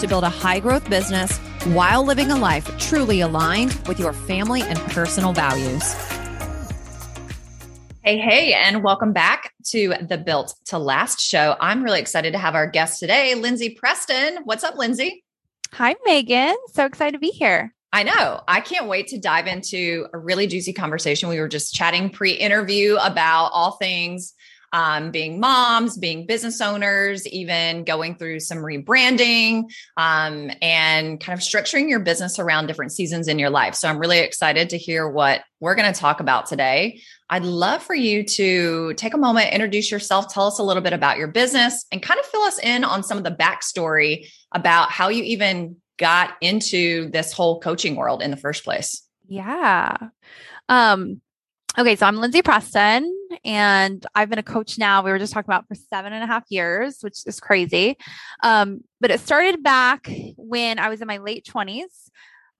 to build a high growth business while living a life truly aligned with your family and personal values. Hey, hey, and welcome back to the Built to Last show. I'm really excited to have our guest today, Lindsay Preston. What's up, Lindsay? Hi, Megan. So excited to be here. I know. I can't wait to dive into a really juicy conversation. We were just chatting pre interview about all things um, being moms, being business owners, even going through some rebranding um, and kind of structuring your business around different seasons in your life. So I'm really excited to hear what we're going to talk about today. I'd love for you to take a moment, introduce yourself, tell us a little bit about your business, and kind of fill us in on some of the backstory about how you even got into this whole coaching world in the first place. Yeah. Um, Okay, so I'm Lindsay Preston, and I've been a coach now. We were just talking about for seven and a half years, which is crazy. Um, but it started back when I was in my late 20s.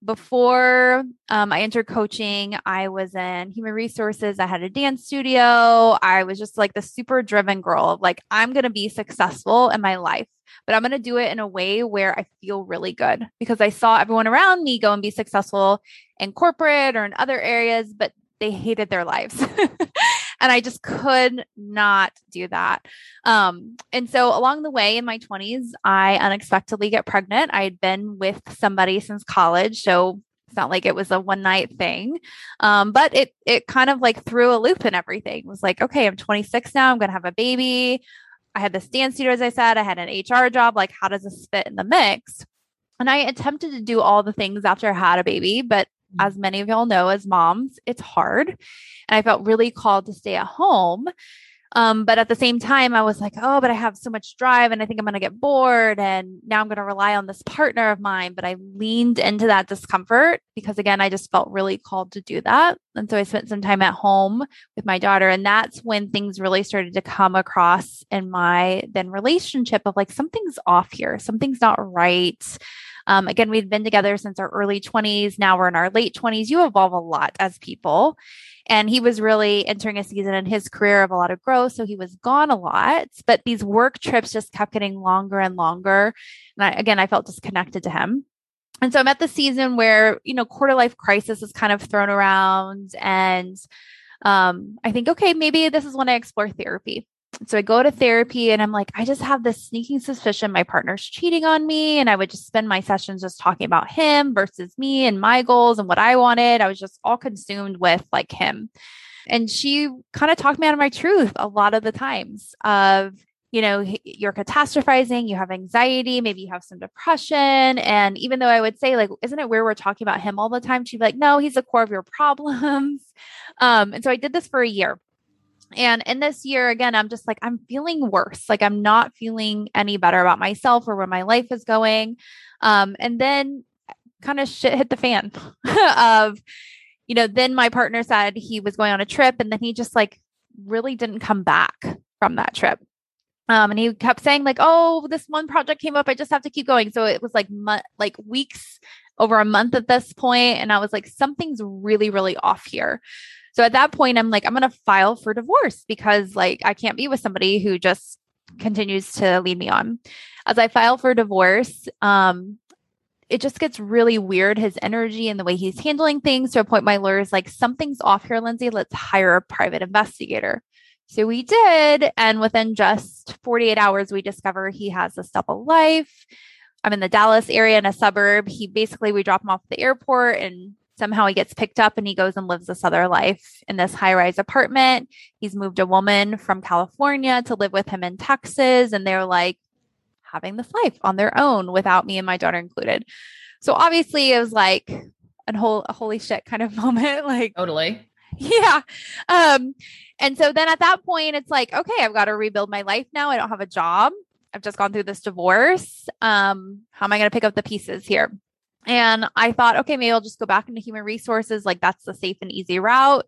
Before um, I entered coaching, I was in human resources. I had a dance studio. I was just like the super driven girl like, I'm going to be successful in my life, but I'm going to do it in a way where I feel really good because I saw everyone around me go and be successful in corporate or in other areas, but they hated their lives. and I just could not do that. Um, and so along the way in my 20s, I unexpectedly get pregnant. I had been with somebody since college. So it's not like it was a one night thing. Um, but it it kind of like threw a loop in everything. It was like, okay, I'm 26 now, I'm gonna have a baby. I had this dance studio, as I said, I had an HR job. Like, how does this fit in the mix? And I attempted to do all the things after I had a baby, but. As many of y'all know, as moms, it's hard. And I felt really called to stay at home. Um, but at the same time, I was like, oh, but I have so much drive and I think I'm going to get bored. And now I'm going to rely on this partner of mine. But I leaned into that discomfort because, again, I just felt really called to do that. And so I spent some time at home with my daughter. And that's when things really started to come across in my then relationship of like, something's off here, something's not right. Um, again, we've been together since our early 20s. Now we're in our late 20s. You evolve a lot as people. And he was really entering a season in his career of a lot of growth. So he was gone a lot, but these work trips just kept getting longer and longer. And I, again, I felt disconnected to him. And so I'm at the season where, you know, quarter life crisis is kind of thrown around. And um, I think, okay, maybe this is when I explore therapy so I go to therapy and I'm like, I just have this sneaking suspicion my partner's cheating on me. And I would just spend my sessions just talking about him versus me and my goals and what I wanted. I was just all consumed with like him. And she kind of talked me out of my truth a lot of the times of, you know, you're catastrophizing, you have anxiety, maybe you have some depression. And even though I would say, like, isn't it where we're talking about him all the time? She'd be like, no, he's the core of your problems. Um, and so I did this for a year. And in this year, again, I'm just like, I'm feeling worse. Like, I'm not feeling any better about myself or where my life is going. Um, and then kind of shit hit the fan of, you know, then my partner said he was going on a trip and then he just like really didn't come back from that trip. Um, and he kept saying like, "Oh, this one project came up. I just have to keep going." So it was like mo- like weeks over a month at this point, and I was like, "Something's really, really off here." So at that point, I'm like, I'm going to file for divorce because like I can't be with somebody who just continues to lead me on. As I file for divorce, um, it just gets really weird his energy and the way he's handling things to a point my lawyer's like something's off here lindsay. Let's hire a private investigator. So we did and within just 48 hours we discover he has a double life. I'm in the dallas area in a suburb. He basically we drop him off at the airport and somehow he gets picked up and he goes and lives this other life in this high rise apartment. He's moved a woman from California to live with him in Texas. And they're like having this life on their own without me and my daughter included. So obviously it was like a whole a holy shit kind of moment. Like totally. Yeah. Um, and so then at that point, it's like, okay, I've got to rebuild my life now. I don't have a job. I've just gone through this divorce. Um, how am I going to pick up the pieces here? And I thought, okay, maybe I'll just go back into human resources. Like that's the safe and easy route.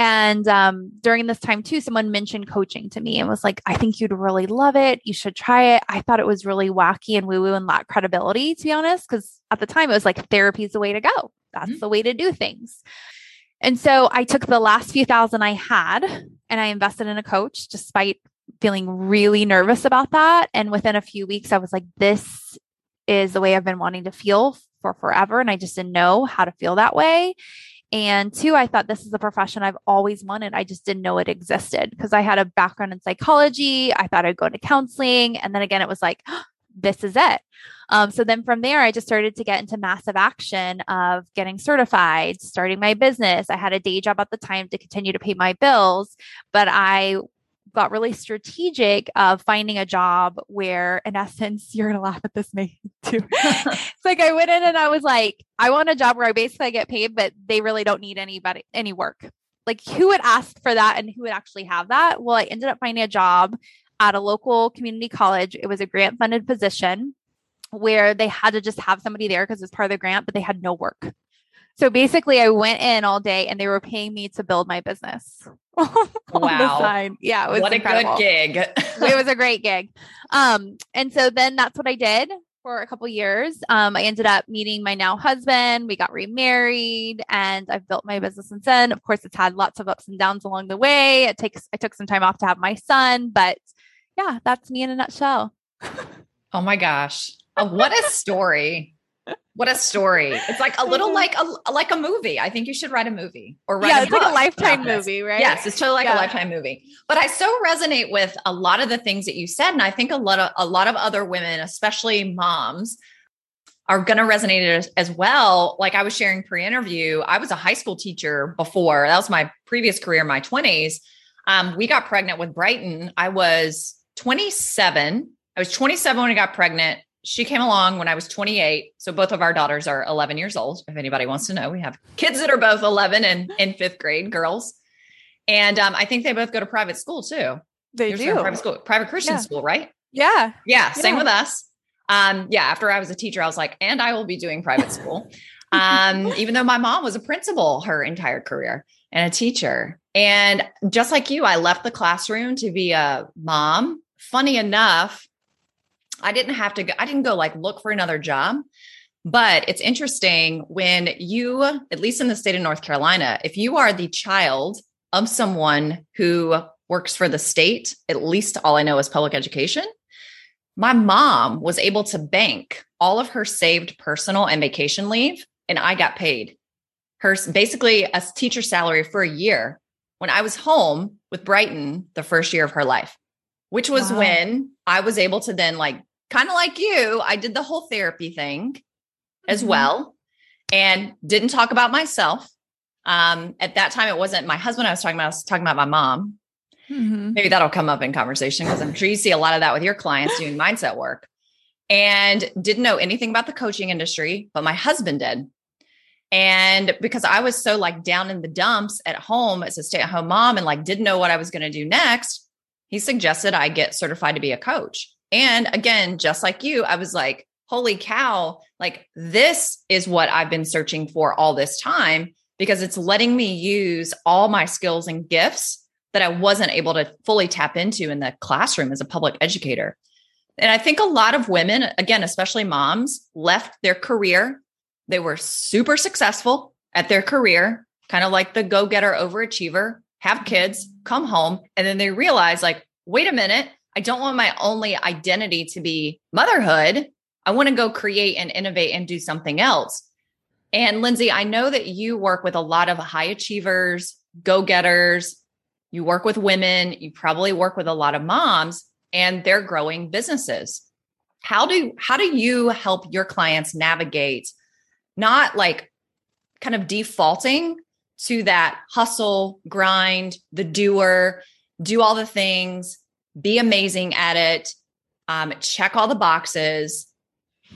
And um, during this time, too, someone mentioned coaching to me and was like, I think you'd really love it. You should try it. I thought it was really wacky and woo woo and lack credibility, to be honest, because at the time it was like therapy is the way to go. That's mm-hmm. the way to do things. And so I took the last few thousand I had and I invested in a coach despite feeling really nervous about that. And within a few weeks, I was like, this is the way I've been wanting to feel for forever. And I just didn't know how to feel that way. And two, I thought this is a profession I've always wanted. I just didn't know it existed because I had a background in psychology. I thought I'd go into counseling. And then again, it was like, this is it. Um, so then from there, I just started to get into massive action of getting certified, starting my business. I had a day job at the time to continue to pay my bills, but I got really strategic of finding a job where, in essence, you're gonna laugh at this, me too. it's like I went in and I was like, I want a job where I basically get paid, but they really don't need anybody any work. Like, who would ask for that, and who would actually have that? Well, I ended up finding a job at a local community college. It was a grant funded position where they had to just have somebody there because it's part of the grant, but they had no work. So basically, I went in all day and they were paying me to build my business. wow. Yeah, it was what incredible. a good gig. it was a great gig. Um, and so then that's what I did for a couple years. Um, I ended up meeting my now husband. We got remarried, and I've built my business since then. Of course, it's had lots of ups and downs along the way. It takes I took some time off to have my son, but yeah, that's me in a nutshell. oh my gosh. Oh, what a story. What a story! It's like a little like a like a movie. I think you should write a movie or write yeah, it's like a lifetime movie, right? Yes, it's totally like yeah. a lifetime movie. But I so resonate with a lot of the things that you said, and I think a lot of a lot of other women, especially moms, are going to resonate as, as well. Like I was sharing pre-interview, I was a high school teacher before. That was my previous career, my twenties. Um, we got pregnant with Brighton. I was 27. I was 27 when I got pregnant she came along when I was 28. So both of our daughters are 11 years old. If anybody wants to know, we have kids that are both 11 and in fifth grade, girls. And um, I think they both go to private school too. They You're do private school, private Christian yeah. school, right? Yeah. yeah. Same yeah. with us. Um, yeah. After I was a teacher, I was like, and I will be doing private school. um, even though my mom was a principal her entire career and a teacher. And just like you, I left the classroom to be a mom. Funny enough, I didn't have to go, I didn't go like look for another job. But it's interesting when you, at least in the state of North Carolina, if you are the child of someone who works for the state, at least all I know is public education. My mom was able to bank all of her saved personal and vacation leave, and I got paid her basically a teacher salary for a year when I was home with Brighton the first year of her life, which was wow. when I was able to then like kind of like you, I did the whole therapy thing as mm-hmm. well and didn't talk about myself. Um, at that time, it wasn't my husband I was talking about, I was talking about my mom. Mm-hmm. Maybe that'll come up in conversation because I'm sure you see a lot of that with your clients doing mindset work. And didn't know anything about the coaching industry, but my husband did. And because I was so like down in the dumps at home as a stay at home mom and like didn't know what I was going to do next, he suggested I get certified to be a coach. And again, just like you, I was like, holy cow, like this is what I've been searching for all this time because it's letting me use all my skills and gifts that I wasn't able to fully tap into in the classroom as a public educator. And I think a lot of women, again, especially moms, left their career. They were super successful at their career, kind of like the go getter overachiever, have kids, come home, and then they realize, like, wait a minute, I don't want my only identity to be motherhood. I want to go create and innovate and do something else. And Lindsay, I know that you work with a lot of high achievers, go getters. You work with women. You probably work with a lot of moms and they're growing businesses. How do how do you help your clients navigate not like kind of defaulting to that hustle, grind, the doer, do all the things, be amazing at it, um, check all the boxes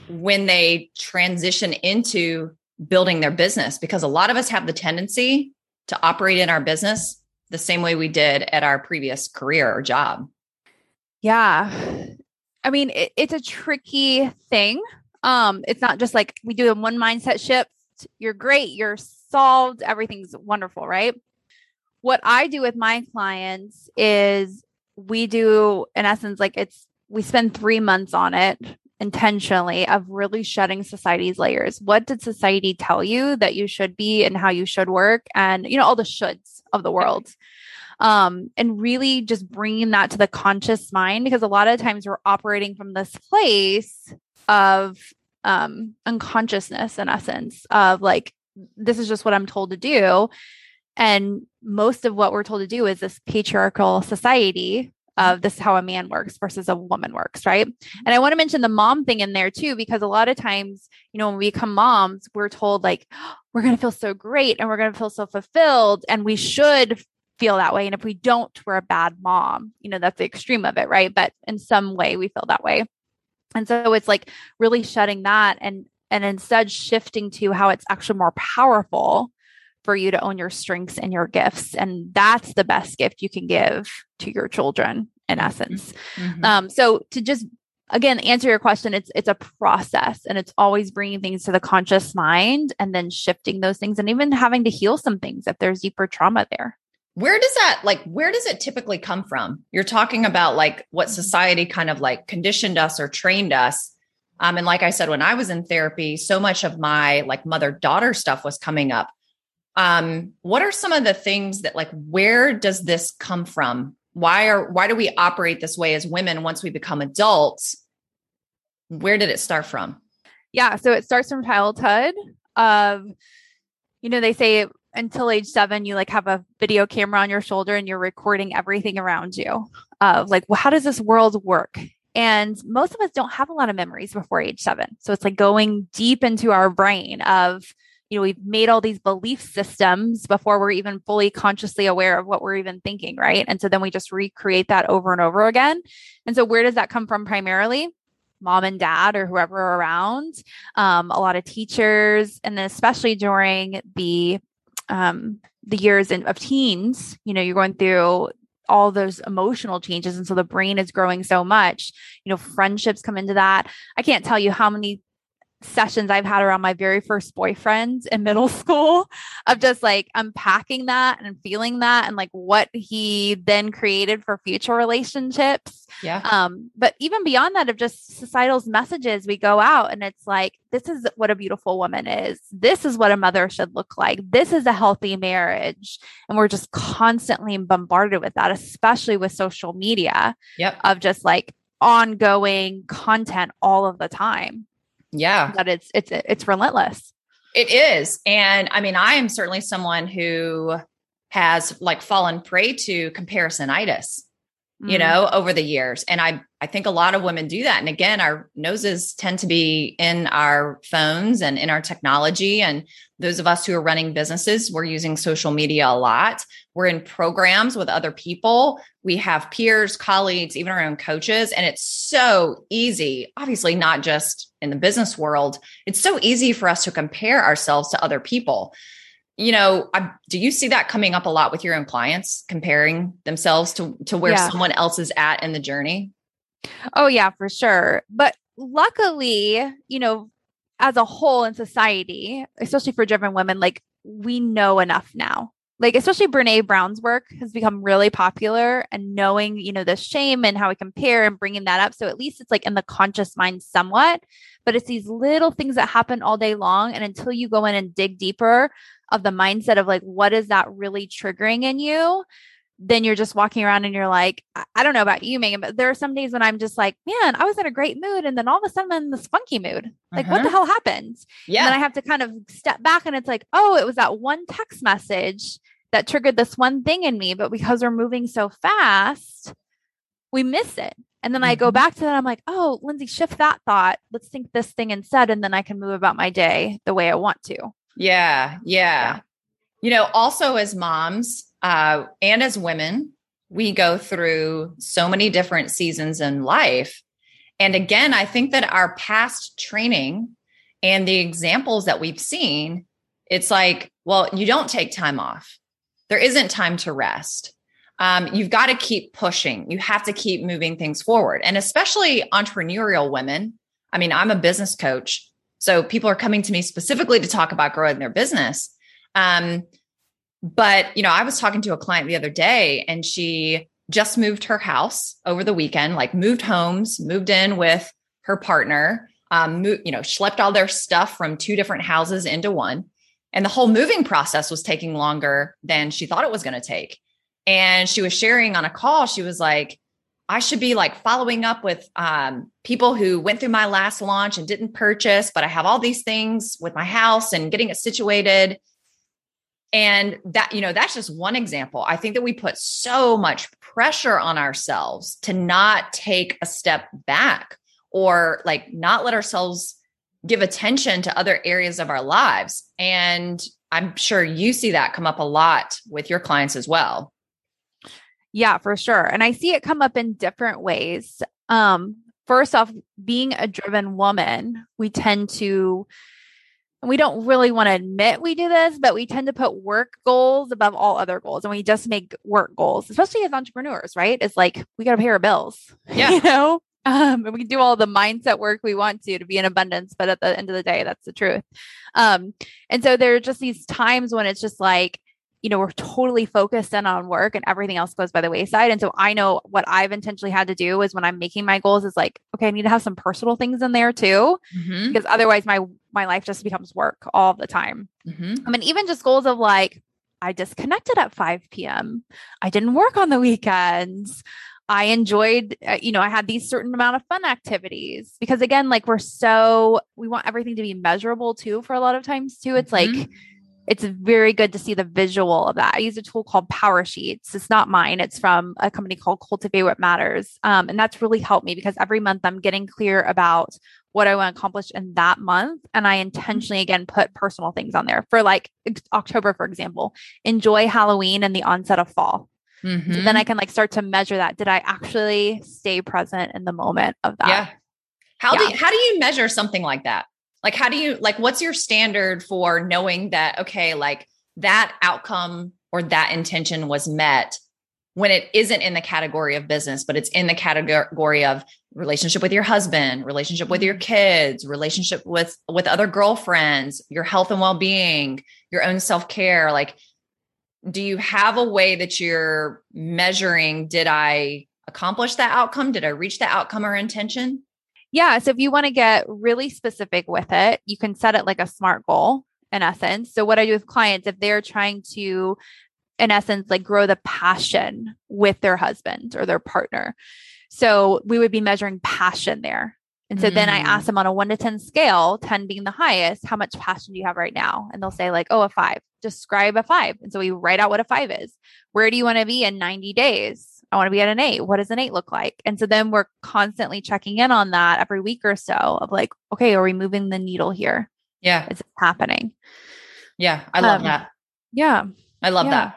when they transition into building their business. Because a lot of us have the tendency to operate in our business the same way we did at our previous career or job. Yeah. I mean, it, it's a tricky thing. Um, it's not just like we do a one mindset shift. You're great. You're solved. Everything's wonderful, right? What I do with my clients is we do, in essence, like it's we spend three months on it intentionally of really shedding society's layers. What did society tell you that you should be and how you should work? And, you know, all the shoulds of the world. Um, and really just bringing that to the conscious mind because a lot of times we're operating from this place of um, unconsciousness, in essence, of like, this is just what I'm told to do. And most of what we're told to do is this patriarchal society mm-hmm. of this is how a man works versus a woman works, right? Mm-hmm. And I want to mention the mom thing in there too, because a lot of times, you know, when we become moms, we're told like, oh, we're going to feel so great and we're going to feel so fulfilled and we should feel that way. And if we don't, we're a bad mom. You know, that's the extreme of it, right? But in some way, we feel that way. And so it's like really shutting that and and instead shifting to how it's actually more powerful for you to own your strengths and your gifts. And that's the best gift you can give to your children, in essence. Mm-hmm. Um, so to just again answer your question it's it's a process and it's always bringing things to the conscious mind and then shifting those things and even having to heal some things if there's deeper trauma there where does that like where does it typically come from you're talking about like what mm-hmm. society kind of like conditioned us or trained us um, and like i said when i was in therapy so much of my like mother daughter stuff was coming up um, what are some of the things that like where does this come from? Why are why do we operate this way as women once we become adults? Where did it start from? Yeah so it starts from childhood of you know they say until age seven you like have a video camera on your shoulder and you're recording everything around you of like well how does this world work? And most of us don't have a lot of memories before age seven. So it's like going deep into our brain of you know, we've made all these belief systems before we're even fully consciously aware of what we're even thinking, right? And so then we just recreate that over and over again. And so where does that come from primarily? Mom and dad or whoever around, um, a lot of teachers, and then especially during the um, the years in, of teens, you know, you're going through all those emotional changes and so the brain is growing so much you know friendships come into that i can't tell you how many sessions I've had around my very first boyfriend in middle school of just like unpacking that and feeling that and like what he then created for future relationships. Yeah. Um, but even beyond that of just societal's messages, we go out and it's like, this is what a beautiful woman is. This is what a mother should look like. This is a healthy marriage. And we're just constantly bombarded with that, especially with social media. Yep. Of just like ongoing content all of the time. Yeah. That it's it's it's relentless. It is. And I mean, I am certainly someone who has like fallen prey to comparisonitis, mm-hmm. you know, over the years. And I I think a lot of women do that. And again, our noses tend to be in our phones and in our technology. And those of us who are running businesses, we're using social media a lot. We're in programs with other people. We have peers, colleagues, even our own coaches. And it's so easy, obviously, not just in the business world, it's so easy for us to compare ourselves to other people. You know, I, do you see that coming up a lot with your own clients, comparing themselves to, to where yeah. someone else is at in the journey? Oh, yeah, for sure. But luckily, you know, as a whole in society, especially for driven women, like we know enough now like especially Brene Brown's work has become really popular and knowing, you know, the shame and how we compare and bringing that up. So at least it's like in the conscious mind somewhat, but it's these little things that happen all day long. And until you go in and dig deeper of the mindset of like, what is that really triggering in you? Then you're just walking around and you're like, I don't know about you, Megan, but there are some days when I'm just like, man, I was in a great mood. And then all of a sudden I'm in this funky mood. Like, uh-huh. what the uh-huh. hell happened? Yeah. And then I have to kind of step back and it's like, oh, it was that one text message that triggered this one thing in me. But because we're moving so fast, we miss it. And then mm-hmm. I go mm-hmm. back to that. I'm like, oh, Lindsay, shift that thought. Let's think this thing instead. And then I can move about my day the way I want to. Yeah. Yeah. yeah. You know, also as moms uh, and as women, we go through so many different seasons in life. And again, I think that our past training and the examples that we've seen, it's like, well, you don't take time off there isn't time to rest. um, you've got to keep pushing. You have to keep moving things forward. And especially entrepreneurial women. I mean, I'm a business coach. So people are coming to me specifically to talk about growing their business. Um, but, you know, I was talking to a client the other day and she just moved her house over the weekend, like moved homes, moved in with her partner, um, you know, schlepped all their stuff from two different houses into one. And the whole moving process was taking longer than she thought it was going to take. And she was sharing on a call, she was like, I should be like following up with um, people who went through my last launch and didn't purchase, but I have all these things with my house and getting it situated. And that, you know, that's just one example. I think that we put so much pressure on ourselves to not take a step back or like not let ourselves give attention to other areas of our lives. And I'm sure you see that come up a lot with your clients as well. Yeah, for sure. And I see it come up in different ways. Um, first off, being a driven woman, we tend to, and we don't really want to admit we do this, but we tend to put work goals above all other goals. And we just make work goals, especially as entrepreneurs, right? It's like we got to pay our bills. Yeah. You know? Um, and we do all the mindset work we want to to be in abundance, but at the end of the day, that's the truth. Um, and so there are just these times when it's just like, you know, we're totally focused in on work and everything else goes by the wayside. And so I know what I've intentionally had to do is when I'm making my goals is like, okay, I need to have some personal things in there too, mm-hmm. because otherwise my my life just becomes work all the time. Mm-hmm. I mean, even just goals of like, I disconnected at 5 p.m. I didn't work on the weekends. I enjoyed, uh, you know, I had these certain amount of fun activities because again, like we're so, we want everything to be measurable too for a lot of times too. It's mm-hmm. like, it's very good to see the visual of that. I use a tool called Power Sheets. It's not mine. It's from a company called Cultivate What Matters. Um, and that's really helped me because every month I'm getting clear about what I want to accomplish in that month. And I intentionally, again, put personal things on there for like October, for example, enjoy Halloween and the onset of fall. Mm-hmm. So then I can like start to measure that. Did I actually stay present in the moment of that? Yeah. How yeah. do how do you measure something like that? Like how do you like what's your standard for knowing that okay, like that outcome or that intention was met when it isn't in the category of business, but it's in the category of relationship with your husband, relationship with your mm-hmm. kids, relationship with with other girlfriends, your health and well-being, your own self-care, like do you have a way that you're measuring did i accomplish that outcome? Did i reach that outcome or intention yeah so if you want to get really specific with it you can set it like a smart goal in essence so what i do with clients if they're trying to in essence like grow the passion with their husband or their partner so we would be measuring passion there and so mm. then I ask mm. them on a one to 10 scale, 10 being the highest, how much passion do you have right now? And they'll say, like, oh, a five. Describe a five. And so we write out what a five is. Where do you want to be in 90 days? I want to be at an eight. What does an eight look like? And so then we're constantly checking in on that every week or so of like, okay, are we moving the needle here? Yeah. Is it happening? Yeah. I love um, that. Yeah. I love yeah. that.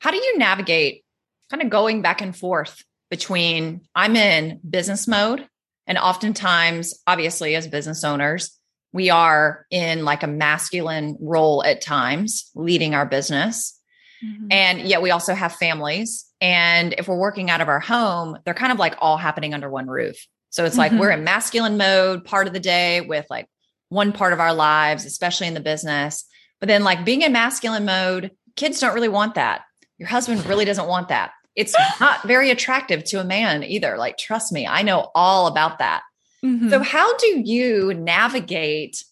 How do you navigate kind of going back and forth between I'm in business mode and oftentimes, obviously, as business owners, we are in like a masculine role at times, leading our business. Mm-hmm. And yet we also have families. And if we're working out of our home, they're kind of like all happening under one roof. So it's like mm-hmm. we're in masculine mode part of the day with like one part of our lives, especially in the business. But then, like being in masculine mode, kids don't really want that. Your husband really doesn't want that it's not very attractive to a man either. Like, trust me, I know all about that. Mm-hmm. So, how do you navigate,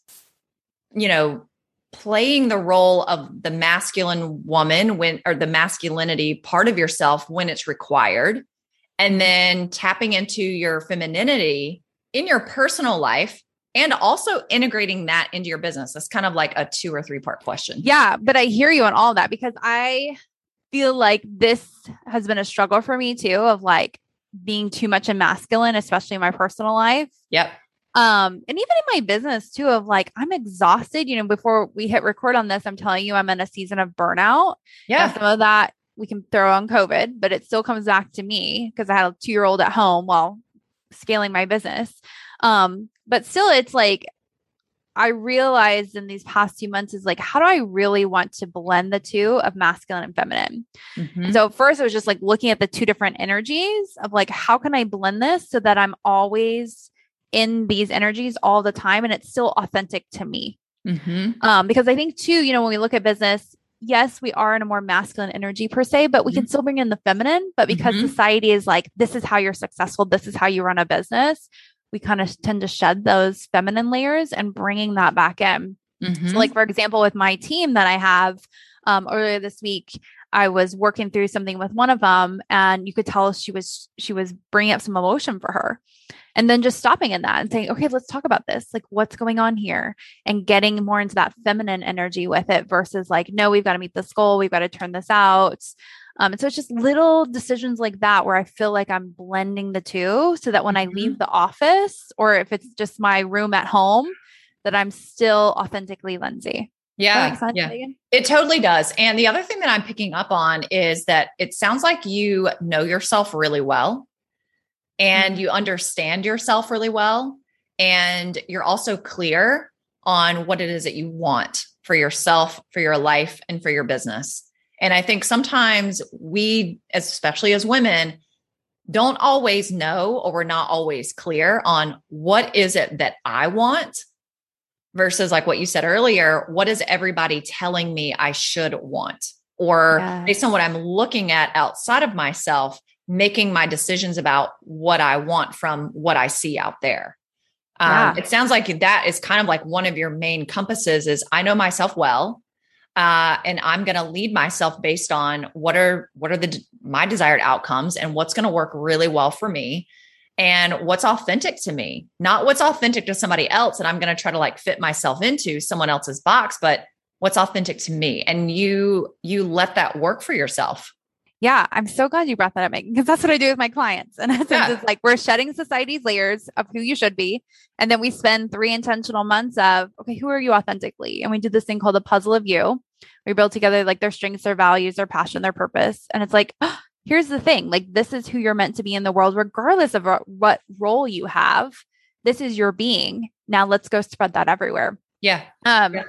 you know, playing the role of the masculine woman when, or the masculinity part of yourself when it's required, and then tapping into your femininity in your personal life and also integrating that into your business? That's kind of like a two or three part question. Yeah, but I hear you on all that because I feel like this has been a struggle for me too of like being too much a masculine, especially in my personal life. Yep. Um, and even in my business too, of like I'm exhausted. You know, before we hit record on this, I'm telling you I'm in a season of burnout. Yeah. Now, some of that we can throw on COVID, but it still comes back to me because I had a two year old at home while scaling my business. Um, but still it's like I realized in these past few months is like, how do I really want to blend the two of masculine and feminine? Mm-hmm. So, first, it was just like looking at the two different energies of like, how can I blend this so that I'm always in these energies all the time and it's still authentic to me? Mm-hmm. Um, because I think, too, you know, when we look at business, yes, we are in a more masculine energy per se, but we mm-hmm. can still bring in the feminine. But because mm-hmm. society is like, this is how you're successful, this is how you run a business, we kind of tend to shed those feminine layers and bringing that back in. Mm-hmm. So, like for example, with my team that I have um, earlier this week, I was working through something with one of them, and you could tell she was she was bringing up some emotion for her, and then just stopping in that and saying, "Okay, let's talk about this. Like, what's going on here?" And getting more into that feminine energy with it versus like, "No, we've got to meet this goal. We've got to turn this out." Um, and so it's just little decisions like that where I feel like I'm blending the two so that when mm-hmm. I leave the office or if it's just my room at home, that I'm still authentically Lindsay. Yeah. Yeah. Megan? It totally does. And the other thing that I'm picking up on is that it sounds like you know yourself really well and you understand yourself really well. And you're also clear on what it is that you want for yourself, for your life, and for your business. And I think sometimes we, especially as women, don't always know or we're not always clear on what is it that I want versus like what you said earlier, what is everybody telling me I should want? Or yes. based on what I'm looking at outside of myself, making my decisions about what I want from what I see out there. Um, yeah. It sounds like that is kind of like one of your main compasses is I know myself well uh, and I'm going to lead myself based on what are what are the my desired outcomes and what's going to work really well for me and what's authentic to me, not what's authentic to somebody else. And I'm going to try to like fit myself into someone else's box, but what's authentic to me. And you you let that work for yourself. Yeah, I'm so glad you brought that up, Megan, because that's what I do with my clients. And yeah. it's like we're shedding society's layers of who you should be. And then we spend three intentional months of, okay, who are you authentically? And we do this thing called the puzzle of you. We build together like their strengths, their values, their passion, their purpose. And it's like, oh, here's the thing like, this is who you're meant to be in the world, regardless of what role you have. This is your being. Now let's go spread that everywhere. Yeah. Um, yeah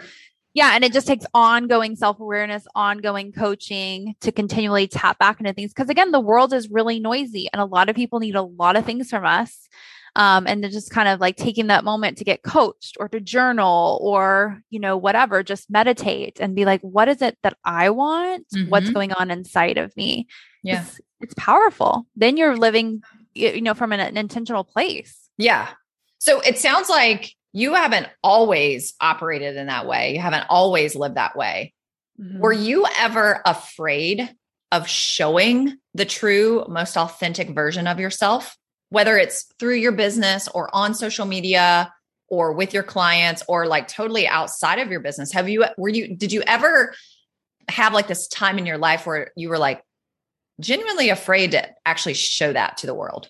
yeah and it just takes ongoing self-awareness ongoing coaching to continually tap back into things. Because again the world is really noisy and a lot of people need a lot of things from us. Um, and then just kind of like taking that moment to get coached or to journal or you know whatever just meditate and be like what is it that i want? Mm-hmm. what's going on inside of me? Yeah. It's, it's powerful. Then you're living you know from an, an intentional place. Yeah. So it sounds like you haven't always operated in that way. You haven't always lived that way. Mm-hmm. Were you ever afraid of showing the true, most authentic version of yourself, whether it's through your business or on social media or with your clients or like totally outside of your business? Have you, were you, did you ever have like this time in your life where you were like genuinely afraid to actually show that to the world?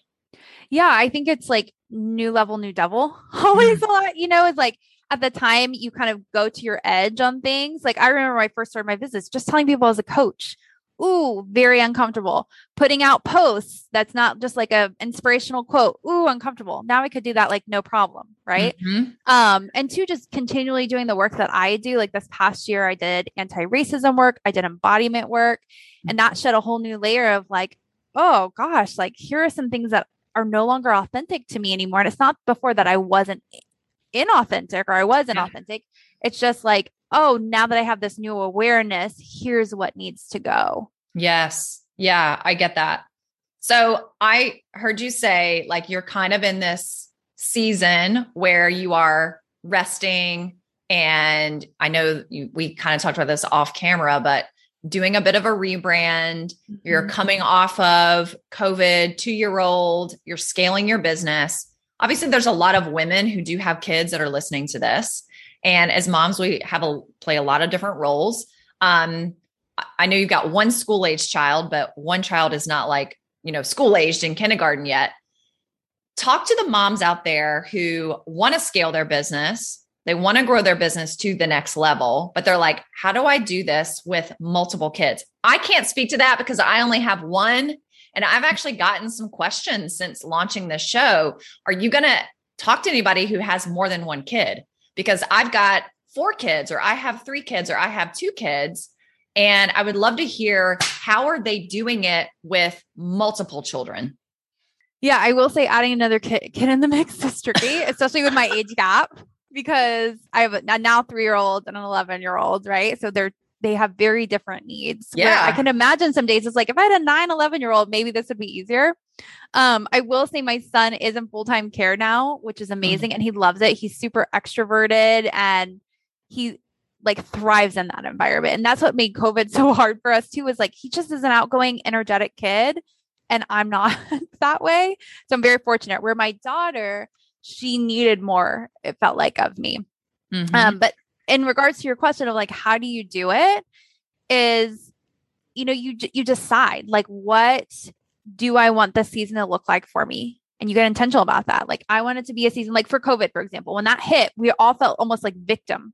Yeah, I think it's like new level, new devil. Always mm. a lot, you know, it's like at the time you kind of go to your edge on things. Like I remember when I first started my business, just telling people as a coach, ooh, very uncomfortable. Putting out posts that's not just like a inspirational quote, ooh, uncomfortable. Now I could do that like no problem, right? Mm-hmm. Um, and two, just continually doing the work that I do. Like this past year, I did anti-racism work, I did embodiment work, and that shed a whole new layer of like, oh gosh, like here are some things that are no longer authentic to me anymore. And it's not before that I wasn't inauthentic or I wasn't yeah. authentic. It's just like, oh, now that I have this new awareness, here's what needs to go. Yes. Yeah, I get that. So I heard you say like you're kind of in this season where you are resting. And I know you, we kind of talked about this off camera, but doing a bit of a rebrand. Mm-hmm. You're coming off of COVID, two year old, you're scaling your business. Obviously, there's a lot of women who do have kids that are listening to this. And as moms, we have a play a lot of different roles. Um, I know you've got one school age child, but one child is not like, you know, school aged in kindergarten yet. Talk to the moms out there who want to scale their business, they want to grow their business to the next level, but they're like, how do I do this with multiple kids? I can't speak to that because I only have one. And I've actually gotten some questions since launching this show. Are you going to talk to anybody who has more than one kid? because I've got four kids or I have three kids or I have two kids. And I would love to hear how are they doing it with multiple children? Yeah, I will say adding another kid, kid in the mix is tricky, especially with my age gap because I have a now three year old and an 11 year old, right? So they're they have very different needs. Yeah. I can imagine some days it's like if I had a nine, 11 year old, maybe this would be easier. Um, I will say my son is in full time care now, which is amazing. Mm-hmm. And he loves it. He's super extroverted and he like thrives in that environment. And that's what made COVID so hard for us too, is like he just is an outgoing, energetic kid. And I'm not that way. So I'm very fortunate. Where my daughter, she needed more, it felt like, of me. Mm-hmm. Um, but in regards to your question of like how do you do it is you know you you decide like what do i want the season to look like for me and you get intentional about that like i want it to be a season like for covid for example when that hit we all felt almost like victim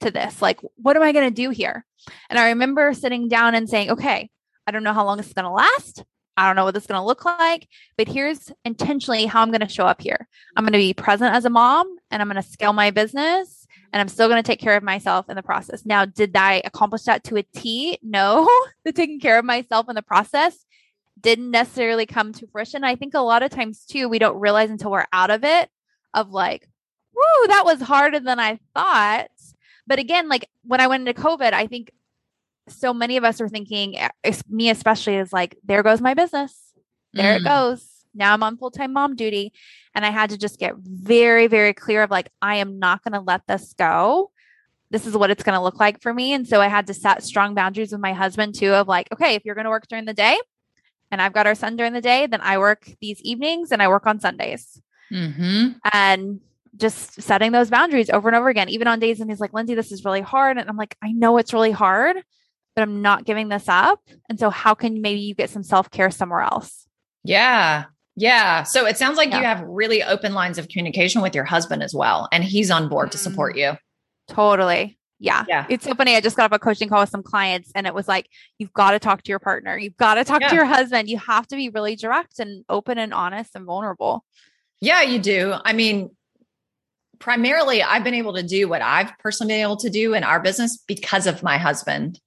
to this like what am i going to do here and i remember sitting down and saying okay i don't know how long this is going to last I don't know what this is going to look like, but here's intentionally how I'm going to show up here. I'm going to be present as a mom and I'm going to scale my business and I'm still going to take care of myself in the process. Now, did I accomplish that to a T? No, the taking care of myself in the process didn't necessarily come to fruition. I think a lot of times too, we don't realize until we're out of it of like, whoo, that was harder than I thought. But again, like when I went into COVID, I think so many of us are thinking, eh, me especially, is like, there goes my business. There mm. it goes. Now I'm on full time mom duty. And I had to just get very, very clear of like, I am not going to let this go. This is what it's going to look like for me. And so I had to set strong boundaries with my husband too of like, okay, if you're going to work during the day and I've got our son during the day, then I work these evenings and I work on Sundays. Mm-hmm. And just setting those boundaries over and over again, even on days and he's like, Lindsay, this is really hard. And I'm like, I know it's really hard, but I'm not giving this up. And so how can maybe you get some self-care somewhere else? Yeah. Yeah. So it sounds like yeah. you have really open lines of communication with your husband as well. And he's on board to mm-hmm. support you. Totally. Yeah. yeah. It's so funny. I just got off a coaching call with some clients and it was like, you've got to talk to your partner. You've got to talk yeah. to your husband. You have to be really direct and open and honest and vulnerable. Yeah, you do. I mean, primarily, I've been able to do what I've personally been able to do in our business because of my husband.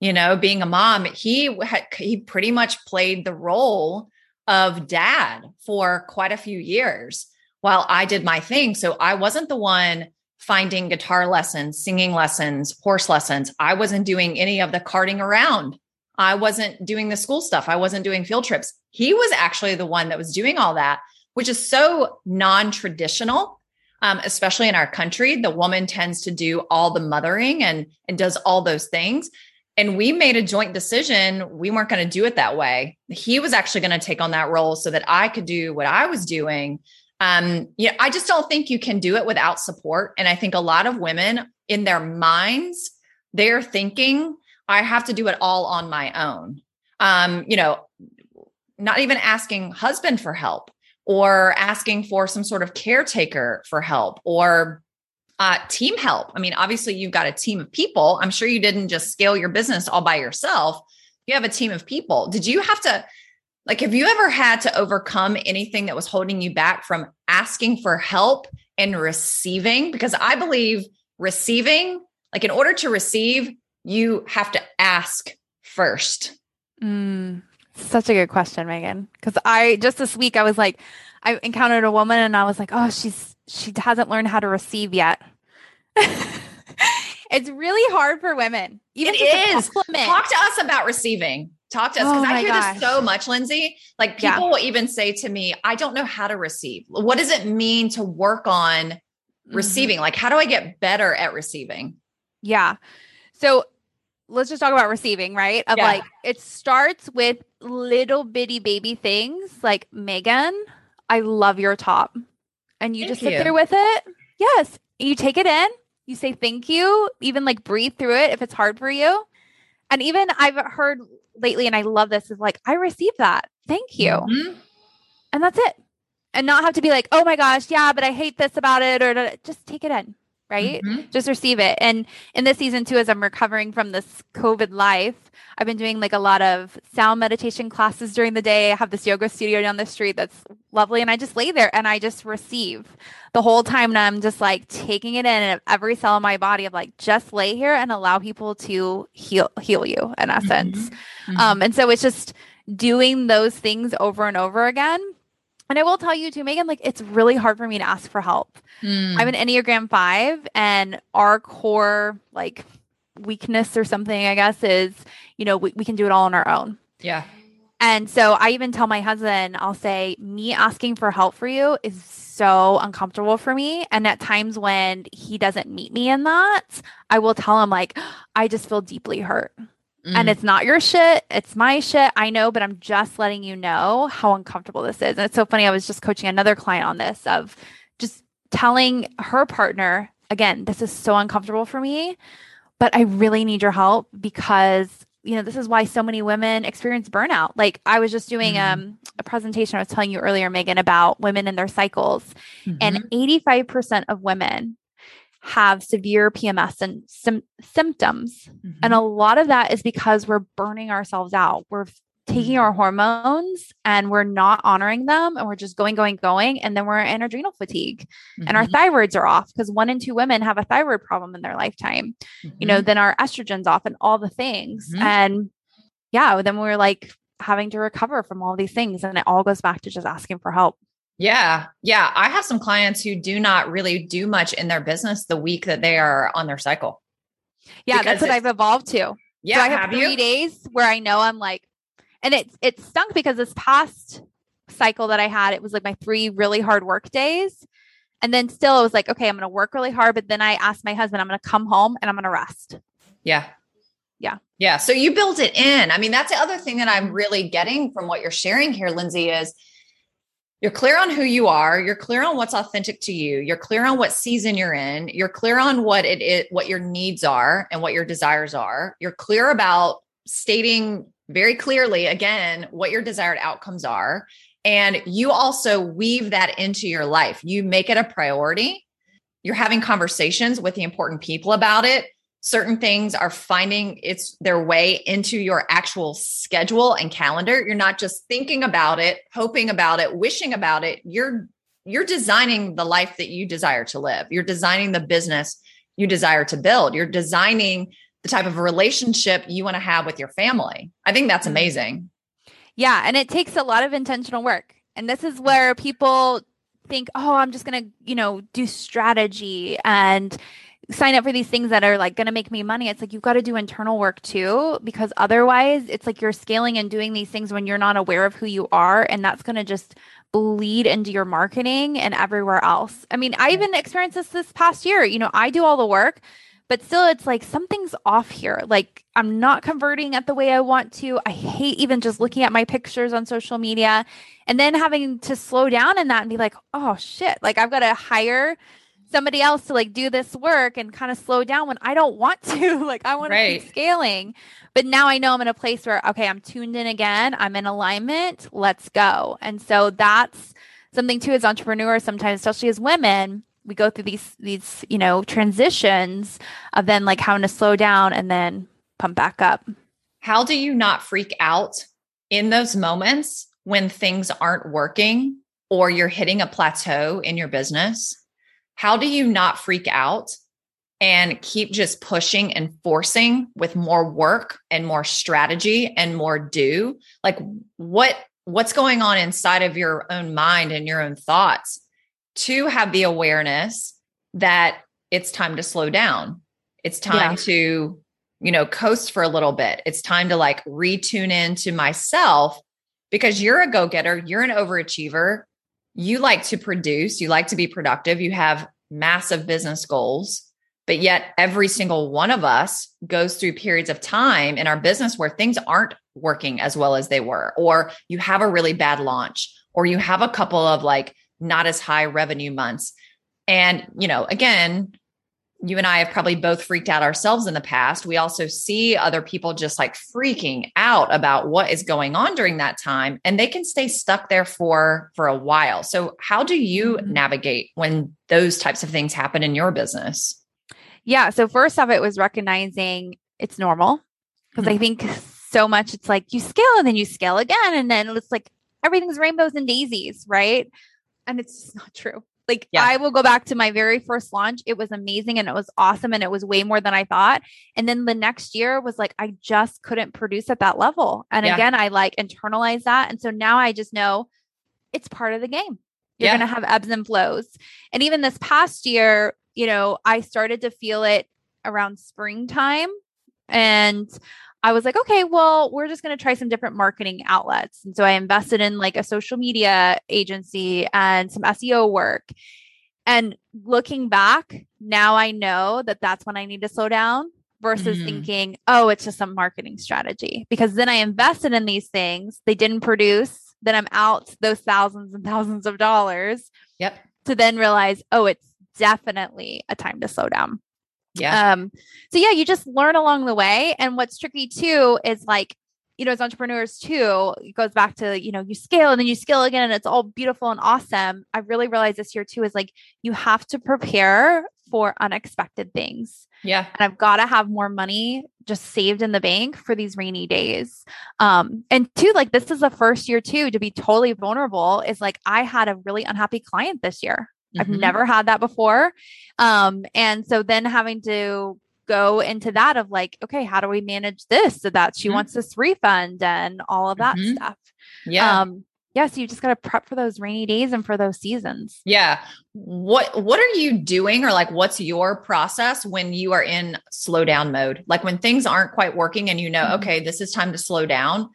You know, being a mom, he had, he pretty much played the role of dad for quite a few years while I did my thing. So I wasn't the one finding guitar lessons, singing lessons, horse lessons. I wasn't doing any of the carting around. I wasn't doing the school stuff. I wasn't doing field trips. He was actually the one that was doing all that, which is so non traditional. Um, especially in our country, the woman tends to do all the mothering and and does all those things. And we made a joint decision. We weren't going to do it that way. He was actually going to take on that role so that I could do what I was doing. Um, yeah, I just don't think you can do it without support. And I think a lot of women in their minds, they're thinking, I have to do it all on my own. Um, you know, not even asking husband for help or asking for some sort of caretaker for help or uh, team help. I mean, obviously, you've got a team of people. I'm sure you didn't just scale your business all by yourself. You have a team of people. Did you have to, like, have you ever had to overcome anything that was holding you back from asking for help and receiving? Because I believe receiving, like, in order to receive, you have to ask first. Mm, such a good question, Megan. Because I just this week, I was like, I encountered a woman and I was like, oh, she's she hasn't learned how to receive yet. it's really hard for women. Even it is. Talk to us about receiving. Talk to us because oh I hear gosh. this so much, Lindsay. Like people yeah. will even say to me, I don't know how to receive. What does it mean to work on mm-hmm. receiving? Like, how do I get better at receiving? Yeah. So let's just talk about receiving, right? Of yeah. like, it starts with little bitty baby things like, Megan, I love your top and you thank just sit you. there with it. Yes. You take it in, you say thank you, even like breathe through it if it's hard for you. And even I've heard lately, and I love this, is like, I received that. Thank you. Mm-hmm. And that's it. And not have to be like, oh my gosh, yeah, but I hate this about it, or just take it in. Right? Mm-hmm. Just receive it. And in this season too, as I'm recovering from this COVID life, I've been doing like a lot of sound meditation classes during the day. I have this yoga studio down the street that's lovely. And I just lay there and I just receive the whole time. And I'm just like taking it in and every cell in my body of like, just lay here and allow people to heal, heal you in essence. Mm-hmm. Mm-hmm. Um, and so it's just doing those things over and over again and I will tell you too, Megan, like it's really hard for me to ask for help. Mm. I'm an Enneagram five, and our core like weakness or something, I guess, is you know, we, we can do it all on our own. Yeah. And so I even tell my husband, I'll say, me asking for help for you is so uncomfortable for me. And at times when he doesn't meet me in that, I will tell him, like, I just feel deeply hurt. Mm. And it's not your shit. It's my shit. I know, but I'm just letting you know how uncomfortable this is. And it's so funny. I was just coaching another client on this of just telling her partner, again, this is so uncomfortable for me, but I really need your help because you know this is why so many women experience burnout like i was just doing mm-hmm. um, a presentation i was telling you earlier megan about women and their cycles mm-hmm. and 85% of women have severe PMS and sim- symptoms. Mm-hmm. And a lot of that is because we're burning ourselves out. We're taking mm-hmm. our hormones and we're not honoring them and we're just going, going, going. And then we're in adrenal fatigue mm-hmm. and our mm-hmm. thyroids are off because one in two women have a thyroid problem in their lifetime. You know, mm-hmm. then our estrogen's off and all the things. Mm-hmm. And yeah, then we're like having to recover from all these things. And it all goes back to just asking for help. Yeah. Yeah. I have some clients who do not really do much in their business the week that they are on their cycle. Yeah, that's what I've evolved to. Yeah. So I have, have three you? days where I know I'm like, and it's it stunk because this past cycle that I had, it was like my three really hard work days. And then still I was like, okay, I'm gonna work really hard. But then I asked my husband, I'm gonna come home and I'm gonna rest. Yeah. Yeah. Yeah. So you built it in. I mean, that's the other thing that I'm really getting from what you're sharing here, Lindsay, is you're clear on who you are. You're clear on what's authentic to you. You're clear on what season you're in. You're clear on what it is what your needs are and what your desires are. You're clear about stating very clearly again what your desired outcomes are. And you also weave that into your life. You make it a priority. You're having conversations with the important people about it certain things are finding its their way into your actual schedule and calendar. You're not just thinking about it hoping about it wishing about it. You're you're designing the life that you desire to live. You're designing the business you desire to build. You're designing the type of relationship you want to have with your family. I think that's mm-hmm. amazing. Yeah and it takes a lot of intentional work. And this is where people think oh i'm just going to you know do strategy and sign up for these things that are like going to make me money it's like you've got to do internal work too because otherwise it's like you're scaling and doing these things when you're not aware of who you are and that's going to just bleed into your marketing and everywhere else. I mean i even experienced this this past year you know i do all the work but still it's like something's off here like i'm not converting at the way i want to i hate even just looking at my pictures on social media and then having to slow down in that and be like oh shit like i've got to hire somebody else to like do this work and kind of slow down when I don't want to. like I want right. to keep scaling. But now I know I'm in a place where okay, I'm tuned in again. I'm in alignment. Let's go. And so that's something too as entrepreneurs sometimes, especially as women, we go through these these, you know, transitions of then like having to slow down and then pump back up. How do you not freak out in those moments when things aren't working or you're hitting a plateau in your business? How do you not freak out and keep just pushing and forcing with more work and more strategy and more do? Like what what's going on inside of your own mind and your own thoughts to have the awareness that it's time to slow down? It's time yeah. to you know coast for a little bit. It's time to like retune into myself because you're a go-getter you're an overachiever you like to produce, you like to be productive, you have massive business goals, but yet every single one of us goes through periods of time in our business where things aren't working as well as they were, or you have a really bad launch, or you have a couple of like not as high revenue months. And, you know, again, you and I have probably both freaked out ourselves in the past. We also see other people just like freaking out about what is going on during that time and they can stay stuck there for for a while. So how do you mm-hmm. navigate when those types of things happen in your business? Yeah, so first off it was recognizing it's normal because mm-hmm. I think so much it's like you scale and then you scale again and then it's like everything's rainbows and daisies, right? And it's not true. Like yeah. I will go back to my very first launch. It was amazing and it was awesome and it was way more than I thought. And then the next year was like I just couldn't produce at that level. And yeah. again, I like internalized that. And so now I just know it's part of the game. You're yeah. going to have ebbs and flows. And even this past year, you know, I started to feel it around springtime and I was like, okay, well, we're just going to try some different marketing outlets. And so I invested in like a social media agency and some SEO work. And looking back, now I know that that's when I need to slow down versus mm-hmm. thinking, oh, it's just some marketing strategy. Because then I invested in these things, they didn't produce, then I'm out those thousands and thousands of dollars. Yep. To then realize, oh, it's definitely a time to slow down. Yeah. Um, so yeah, you just learn along the way. And what's tricky too is like, you know, as entrepreneurs too, it goes back to, you know, you scale and then you scale again and it's all beautiful and awesome. I really realized this year too is like you have to prepare for unexpected things. Yeah. And I've got to have more money just saved in the bank for these rainy days. Um, and two, like this is the first year too to be totally vulnerable is like I had a really unhappy client this year. Mm-hmm. I've never had that before. Um, and so then having to go into that of like, okay, how do we manage this so that she mm-hmm. wants this refund and all of that mm-hmm. stuff? Yeah. Um, yeah, so you just got to prep for those rainy days and for those seasons. Yeah. What what are you doing or like what's your process when you are in slow down mode? Like when things aren't quite working and you know, mm-hmm. okay, this is time to slow down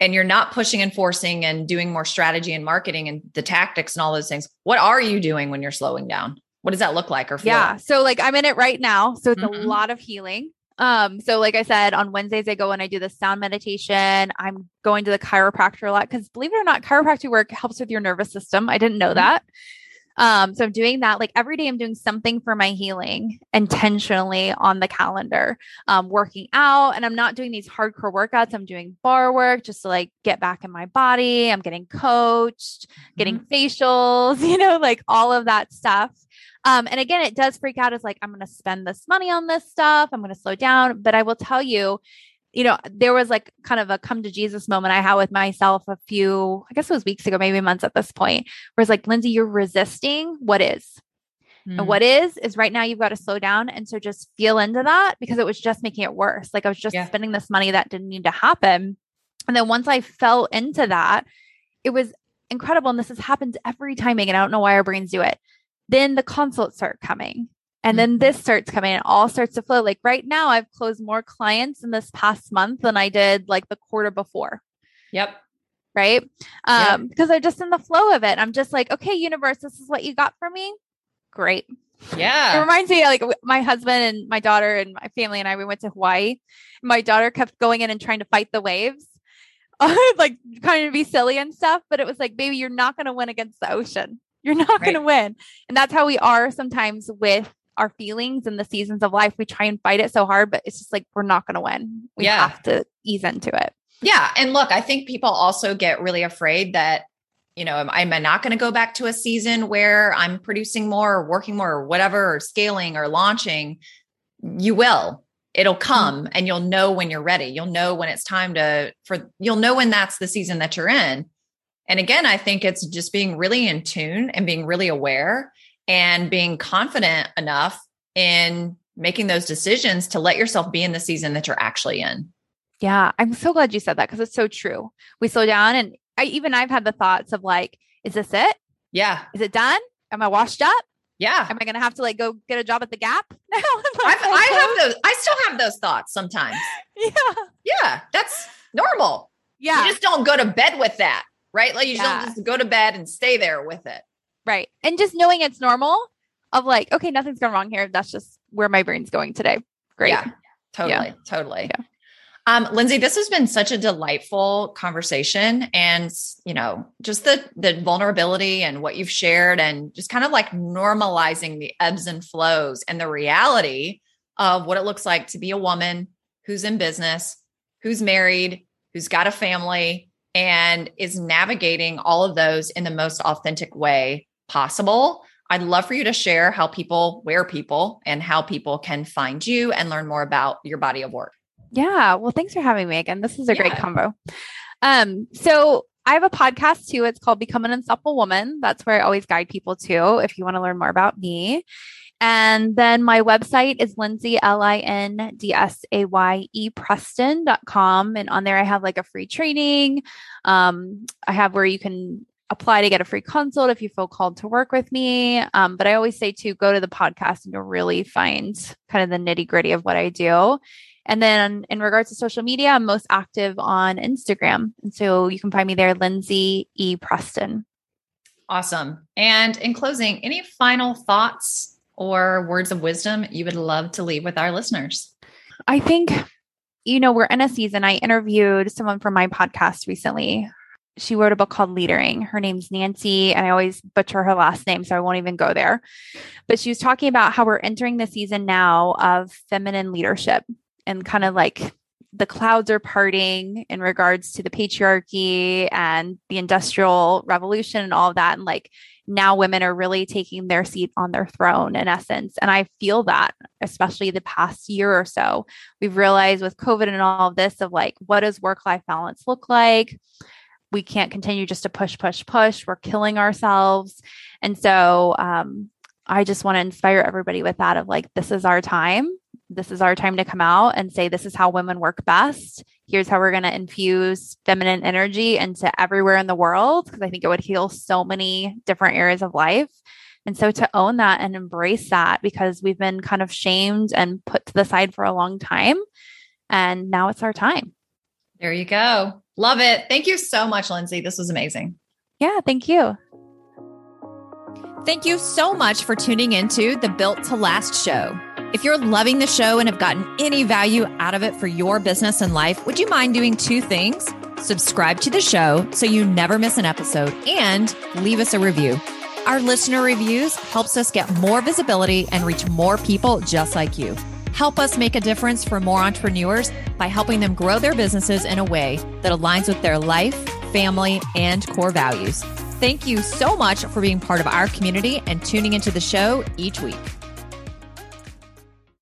and you're not pushing and forcing and doing more strategy and marketing and the tactics and all those things, what are you doing when you're slowing down? What does that look like or feel? Yeah. So like I'm in it right now. So it's mm-hmm. a lot of healing. Um, so like I said, on Wednesdays I go and I do the sound meditation. I'm going to the chiropractor a lot because believe it or not, chiropractic work helps with your nervous system. I didn't know mm-hmm. that. Um, so I'm doing that like every day I'm doing something for my healing intentionally on the calendar, um, working out, and I'm not doing these hardcore workouts. I'm doing barre work just to like get back in my body. I'm getting coached, getting mm-hmm. facials, you know, like all of that stuff. Um, and again, it does freak out as like, I'm going to spend this money on this stuff. I'm going to slow down. But I will tell you, you know, there was like kind of a come to Jesus moment I had with myself a few, I guess it was weeks ago, maybe months at this point, where it's like, Lindsay, you're resisting what is. Mm. And what is, is right now you've got to slow down. And so just feel into that because it was just making it worse. Like I was just yeah. spending this money that didn't need to happen. And then once I fell into that, it was incredible. And this has happened every timing. And I don't know why our brains do it. Then the consults start coming. And then mm-hmm. this starts coming and all starts to flow. Like right now, I've closed more clients in this past month than I did like the quarter before. Yep. Right. Um, yep. because I'm just in the flow of it. I'm just like, okay, universe, this is what you got for me. Great. Yeah. It reminds me like my husband and my daughter and my family and I, we went to Hawaii. My daughter kept going in and trying to fight the waves. like kind of be silly and stuff, but it was like, baby, you're not going to win against the ocean. You're not right. going to win. And that's how we are sometimes with our feelings and the seasons of life. We try and fight it so hard, but it's just like we're not going to win. We yeah. have to ease into it. Yeah. And look, I think people also get really afraid that, you know, am, am I not going to go back to a season where I'm producing more or working more or whatever, or scaling or launching? You will. It'll mm-hmm. come mm-hmm. and you'll know when you're ready. You'll know when it's time to, for, you'll know when that's the season that you're in. And again, I think it's just being really in tune and being really aware and being confident enough in making those decisions to let yourself be in the season that you're actually in. Yeah, I'm so glad you said that because it's so true. We slow down, and I, even I've had the thoughts of like, is this it? Yeah. Is it done? Am I washed up? Yeah. Am I going to have to like go get a job at the Gap now? I have those. I still have those thoughts sometimes. yeah. Yeah. That's normal. Yeah. You just don't go to bed with that, right? Like you yeah. don't just go to bed and stay there with it. Right. And just knowing it's normal of like, okay, nothing's gone wrong here. That's just where my brain's going today. Great. Yeah. Totally. Yeah. Totally. Yeah. Um, Lindsay, this has been such a delightful conversation, and you know, just the the vulnerability and what you've shared, and just kind of like normalizing the ebbs and flows and the reality of what it looks like to be a woman who's in business, who's married, who's got a family, and is navigating all of those in the most authentic way possible. I'd love for you to share how people, where people, and how people can find you and learn more about your body of work. Yeah. Well, thanks for having me again. This is a yeah. great combo. Um, so I have a podcast too. It's called Become an Unstoppable Woman. That's where I always guide people to if you want to learn more about me. And then my website is Lindsay, L I N D S A Y E Preston.com. And on there, I have like a free training. Um, I have where you can apply to get a free consult if you feel called to work with me. Um, but I always say to go to the podcast and you'll really find kind of the nitty gritty of what I do. And then in regards to social media, I'm most active on Instagram. And so you can find me there, Lindsay E. Preston. Awesome. And in closing, any final thoughts or words of wisdom you would love to leave with our listeners? I think, you know, we're in a season. I interviewed someone from my podcast recently. She wrote a book called Leadering. Her name's Nancy, and I always butcher her last name, so I won't even go there. But she was talking about how we're entering the season now of feminine leadership and kind of like the clouds are parting in regards to the patriarchy and the industrial revolution and all of that. And like now women are really taking their seat on their throne in essence. And I feel that, especially the past year or so. We've realized with COVID and all of this of like, what does work life balance look like? We can't continue just to push, push, push. We're killing ourselves. And so um, I just want to inspire everybody with that of like, this is our time this is our time to come out and say this is how women work best here's how we're going to infuse feminine energy into everywhere in the world because i think it would heal so many different areas of life and so to own that and embrace that because we've been kind of shamed and put to the side for a long time and now it's our time there you go love it thank you so much lindsay this was amazing yeah thank you Thank you so much for tuning into the Built to Last show. If you're loving the show and have gotten any value out of it for your business and life, would you mind doing two things? Subscribe to the show so you never miss an episode and leave us a review. Our listener reviews helps us get more visibility and reach more people just like you. Help us make a difference for more entrepreneurs by helping them grow their businesses in a way that aligns with their life, family, and core values. Thank you so much for being part of our community and tuning into the show each week.